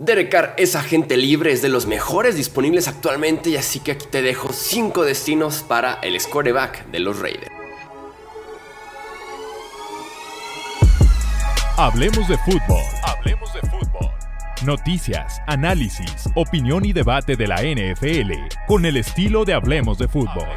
Derek Carr es agente libre, es de los mejores disponibles actualmente y así que aquí te dejo 5 destinos para el scoreback de los Raiders. Hablemos de fútbol. Hablemos de fútbol. Noticias, análisis, opinión y debate de la NFL con el estilo de Hablemos de fútbol.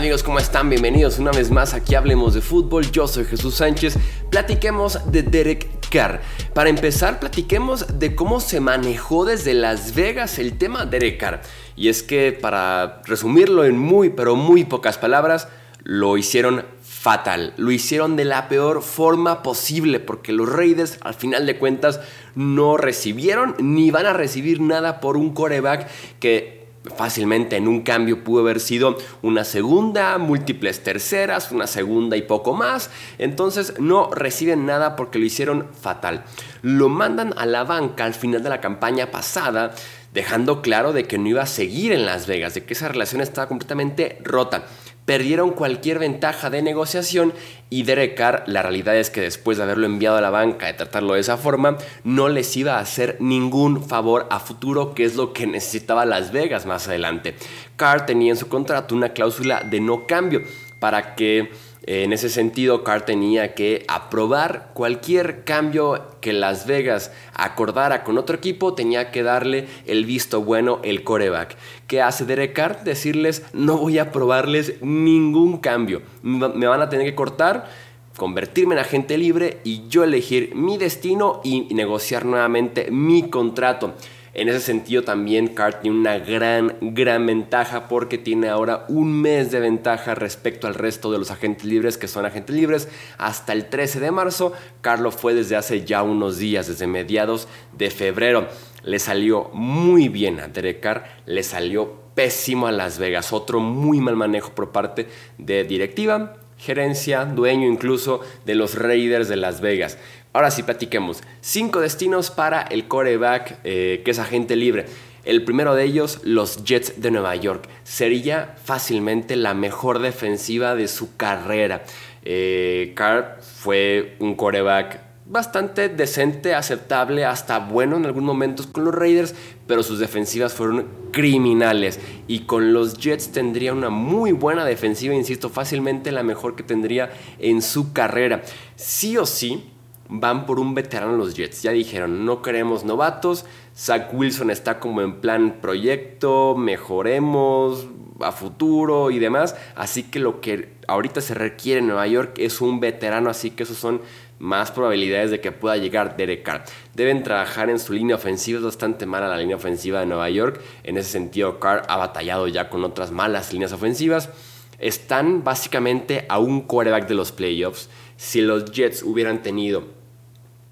Amigos? ¿Cómo están? Bienvenidos una vez más aquí Hablemos de Fútbol. Yo soy Jesús Sánchez. Platiquemos de Derek Carr. Para empezar, platiquemos de cómo se manejó desde Las Vegas el tema Derek Carr. Y es que, para resumirlo en muy, pero muy pocas palabras, lo hicieron fatal. Lo hicieron de la peor forma posible porque los Raiders al final de cuentas no recibieron ni van a recibir nada por un coreback que fácilmente en un cambio pudo haber sido una segunda, múltiples terceras, una segunda y poco más. Entonces no reciben nada porque lo hicieron fatal. Lo mandan a la banca al final de la campaña pasada, dejando claro de que no iba a seguir en Las Vegas, de que esa relación estaba completamente rota perdieron cualquier ventaja de negociación y Derek Carr, la realidad es que después de haberlo enviado a la banca, de tratarlo de esa forma, no les iba a hacer ningún favor a futuro, que es lo que necesitaba Las Vegas más adelante. Carr tenía en su contrato una cláusula de no cambio para que en ese sentido, Carr tenía que aprobar cualquier cambio que Las Vegas acordara con otro equipo, tenía que darle el visto bueno el coreback. ¿Qué hace Derek Carr? Decirles, no voy a aprobarles ningún cambio. Me van a tener que cortar convertirme en agente libre y yo elegir mi destino y negociar nuevamente mi contrato. En ese sentido también Carr tiene una gran, gran ventaja porque tiene ahora un mes de ventaja respecto al resto de los agentes libres que son agentes libres hasta el 13 de marzo. Carlo fue desde hace ya unos días, desde mediados de febrero. Le salió muy bien a Derek Carr, le salió pésimo a Las Vegas. Otro muy mal manejo por parte de directiva, gerencia, dueño incluso de los Raiders de Las Vegas. Ahora sí, platiquemos. Cinco destinos para el coreback eh, que es agente libre. El primero de ellos, los Jets de Nueva York. Sería fácilmente la mejor defensiva de su carrera. Eh, Carr fue un coreback bastante decente, aceptable, hasta bueno en algunos momentos con los Raiders, pero sus defensivas fueron criminales. Y con los Jets tendría una muy buena defensiva, insisto, fácilmente la mejor que tendría en su carrera. Sí o sí, van por un veterano los Jets. Ya dijeron, no queremos novatos. Zach Wilson está como en plan proyecto, mejoremos a futuro y demás. Así que lo que ahorita se requiere en Nueva York es un veterano, así que esos son más probabilidades de que pueda llegar Derek Carr. Deben trabajar en su línea ofensiva, es bastante mala la línea ofensiva de Nueva York. En ese sentido, Carr ha batallado ya con otras malas líneas ofensivas. Están básicamente a un quarterback de los playoffs. Si los Jets hubieran tenido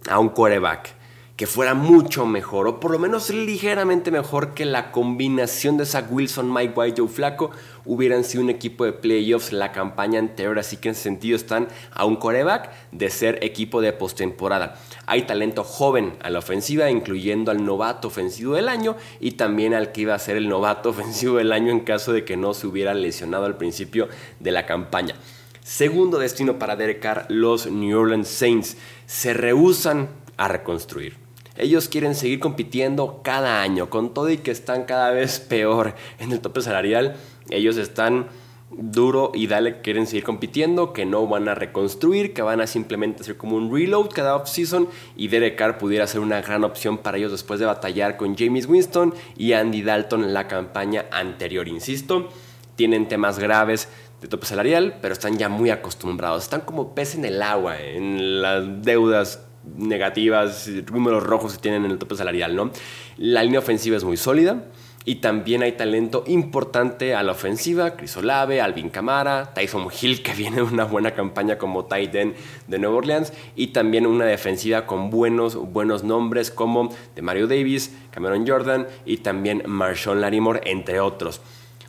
a un quarterback que fuera mucho mejor, o por lo menos ligeramente mejor que la combinación de Zach Wilson, Mike White, Joe Flaco, hubieran sido un equipo de playoffs la campaña anterior, así que en sentido están a un coreback de ser equipo de postemporada. Hay talento joven a la ofensiva, incluyendo al novato ofensivo del año y también al que iba a ser el novato ofensivo del año en caso de que no se hubiera lesionado al principio de la campaña. Segundo destino para Derek los New Orleans Saints se rehusan a reconstruir. Ellos quieren seguir compitiendo cada año, con todo y que están cada vez peor en el tope salarial. Ellos están duro y dale, quieren seguir compitiendo, que no van a reconstruir, que van a simplemente hacer como un reload cada offseason y Derek Carr pudiera ser una gran opción para ellos después de batallar con James Winston y Andy Dalton en la campaña anterior. Insisto, tienen temas graves de tope salarial, pero están ya muy acostumbrados. Están como pez en el agua, en las deudas negativas, números rojos que tienen en el tope salarial, ¿no? La línea ofensiva es muy sólida y también hay talento importante a la ofensiva, Chris Olave, Alvin Camara, Tyson Hill que viene de una buena campaña como tight end de Nueva Orleans y también una defensiva con buenos buenos nombres como de Mario Davis, Cameron Jordan y también Marshawn Larimore entre otros.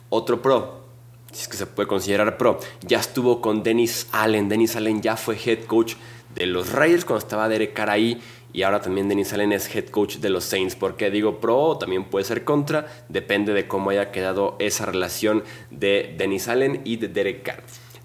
Otro pro, si es que se puede considerar pro, ya estuvo con Dennis Allen. Dennis Allen ya fue head coach de los Raiders cuando estaba Derek Carr ahí y ahora también Denis Allen es head coach de los Saints. porque digo pro o también puede ser contra? Depende de cómo haya quedado esa relación de Denis Allen y de Derek Carr.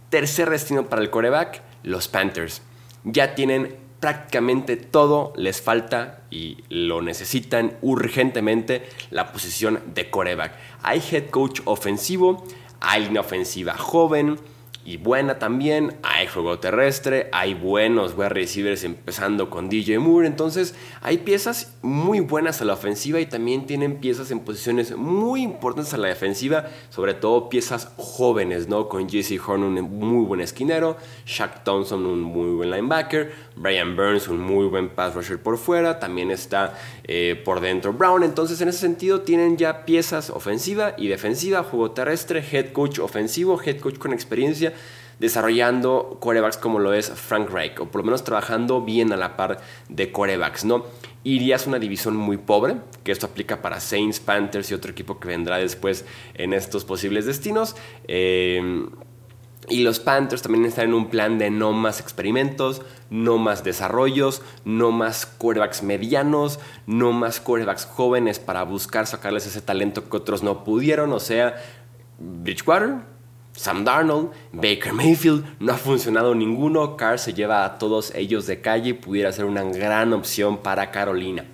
Tercer destino para el coreback, los Panthers. Ya tienen prácticamente todo, les falta y lo necesitan urgentemente la posición de coreback. Hay head coach ofensivo, hay una ofensiva joven, y buena también. Hay juego terrestre, hay buenos wide receivers empezando con DJ Moore. Entonces hay piezas muy buenas a la ofensiva y también tienen piezas en posiciones muy importantes a la defensiva, sobre todo piezas jóvenes, ¿no? Con Jesse Horn, un muy buen esquinero, Shaq Thompson, un muy buen linebacker, Brian Burns, un muy buen pass rusher por fuera, también está eh, por dentro Brown. Entonces en ese sentido tienen ya piezas ofensiva y defensiva, juego terrestre, head coach ofensivo, head coach con experiencia desarrollando corebacks como lo es Frank Reich, o por lo menos trabajando bien a la par de corebacks, ¿no? Irías una división muy pobre, que esto aplica para Saints, Panthers y otro equipo que vendrá después en estos posibles destinos. Eh, y los Panthers también están en un plan de no más experimentos, no más desarrollos, no más quarterbacks medianos, no más quarterbacks jóvenes para buscar sacarles ese talento que otros no pudieron. O sea, Bridgewater, Sam Darnold, Baker Mayfield, no ha funcionado ninguno. Carr se lleva a todos ellos de calle y pudiera ser una gran opción para Carolina.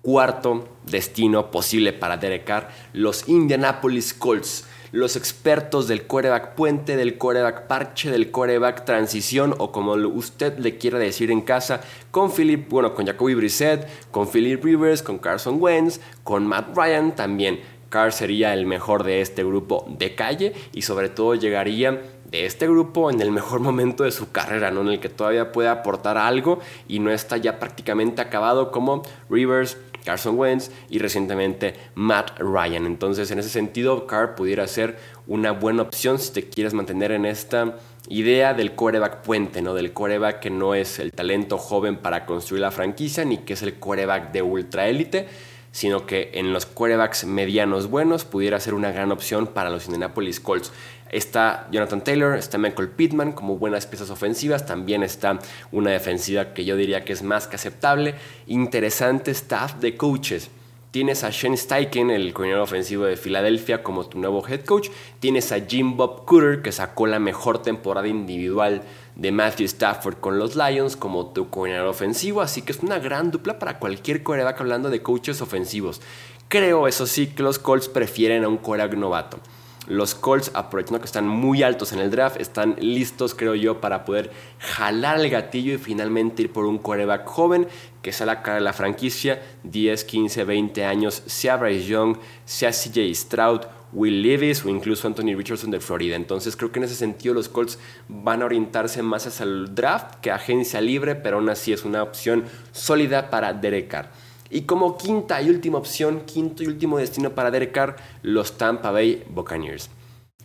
Cuarto destino posible para Derek Carr, los Indianapolis Colts. Los expertos del coreback puente, del coreback parche, del coreback transición o como usted le quiera decir en casa, con Philip, bueno, con Jacoby Brissett, con Philip Rivers, con Carson Wentz, con Matt Ryan también Carr sería el mejor de este grupo de calle y sobre todo llegaría de este grupo en el mejor momento de su carrera, ¿no? en el que todavía puede aportar algo y no está ya prácticamente acabado como Rivers, Carson Wentz y recientemente Matt Ryan. Entonces, en ese sentido, Carr pudiera ser una buena opción si te quieres mantener en esta idea del coreback puente, ¿no? Del coreback que no es el talento joven para construir la franquicia ni que es el coreback de ultra élite sino que en los quarterbacks medianos buenos pudiera ser una gran opción para los Indianapolis Colts. Está Jonathan Taylor, está Michael Pittman como buenas piezas ofensivas, también está una defensiva que yo diría que es más que aceptable. Interesante staff de coaches. Tienes a Shane Steichen, el coordinador ofensivo de Filadelfia, como tu nuevo head coach. Tienes a Jim Bob Cooter, que sacó la mejor temporada individual de Matthew Stafford con los Lions como tu coordinador ofensivo, así que es una gran dupla para cualquier coreback hablando de coaches ofensivos. Creo, eso sí, que los Colts prefieren a un coreback novato. Los Colts, aprovechando que están muy altos en el draft, están listos, creo yo, para poder jalar el gatillo y finalmente ir por un coreback joven que sea la cara de la franquicia, 10, 15, 20 años, sea Bryce Young, sea CJ Stroud, Will Levis o incluso Anthony Richardson de Florida. Entonces creo que en ese sentido los Colts van a orientarse más hacia el draft que agencia libre, pero aún así es una opción sólida para Derek Carr. Y como quinta y última opción, quinto y último destino para Derek los Tampa Bay Buccaneers.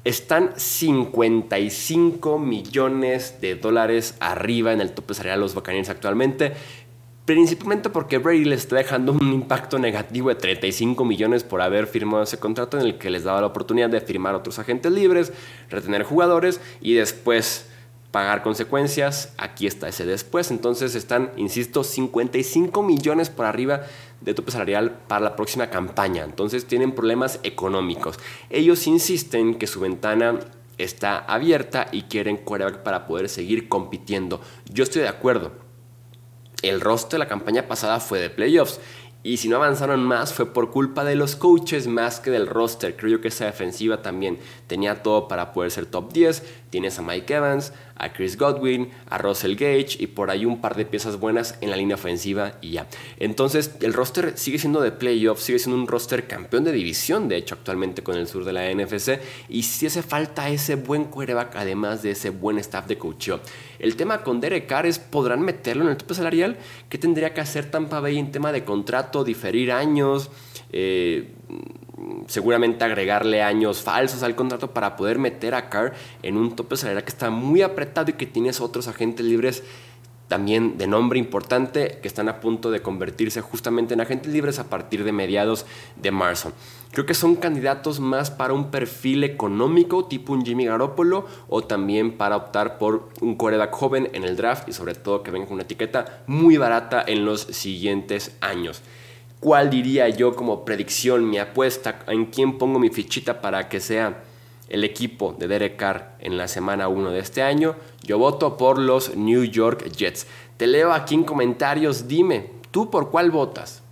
Están 55 millones de dólares arriba en el tope salarial los Buccaneers actualmente. Principalmente porque Brady les está dejando un impacto negativo de 35 millones por haber firmado ese contrato en el que les daba la oportunidad de firmar otros agentes libres, retener jugadores y después pagar consecuencias. Aquí está ese después. Entonces están, insisto, 55 millones por arriba de tope salarial para la próxima campaña. Entonces tienen problemas económicos. Ellos insisten que su ventana está abierta y quieren quarterback para poder seguir compitiendo. Yo estoy de acuerdo el roster de la campaña pasada fue de playoffs. Y si no avanzaron más fue por culpa de los coaches más que del roster. Creo que esa defensiva también tenía todo para poder ser top 10. Tienes a Mike Evans, a Chris Godwin, a Russell Gage y por ahí un par de piezas buenas en la línea ofensiva y ya. Entonces el roster sigue siendo de playoffs, sigue siendo un roster campeón de división, de hecho actualmente con el sur de la NFC. Y si hace falta ese buen quarterback además de ese buen staff de coaching. El tema con Derek Carr es, ¿podrán meterlo en el tope salarial? ¿Qué tendría que hacer Tampa Bay en tema de contrato, diferir años? Eh, seguramente agregarle años falsos al contrato para poder meter a Carr en un tope salarial que está muy apretado y que tienes otros agentes libres también de nombre importante que están a punto de convertirse justamente en agentes libres a partir de mediados de marzo. Creo que son candidatos más para un perfil económico tipo un Jimmy Garoppolo o también para optar por un coreback joven en el draft y sobre todo que venga con una etiqueta muy barata en los siguientes años. ¿Cuál diría yo como predicción, mi apuesta, en quién pongo mi fichita para que sea el equipo de Derek Carr en la semana 1 de este año? Yo voto por los New York Jets. Te leo aquí en comentarios, dime, ¿tú por cuál votas?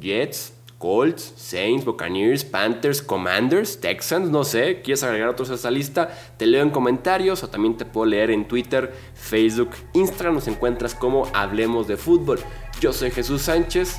Jets, Colts, Saints, Buccaneers, Panthers, Commanders, Texans, no sé, ¿quieres agregar otros a esta lista? Te leo en comentarios o también te puedo leer en Twitter, Facebook, Instagram, nos encuentras como Hablemos de Fútbol. Yo soy Jesús Sánchez,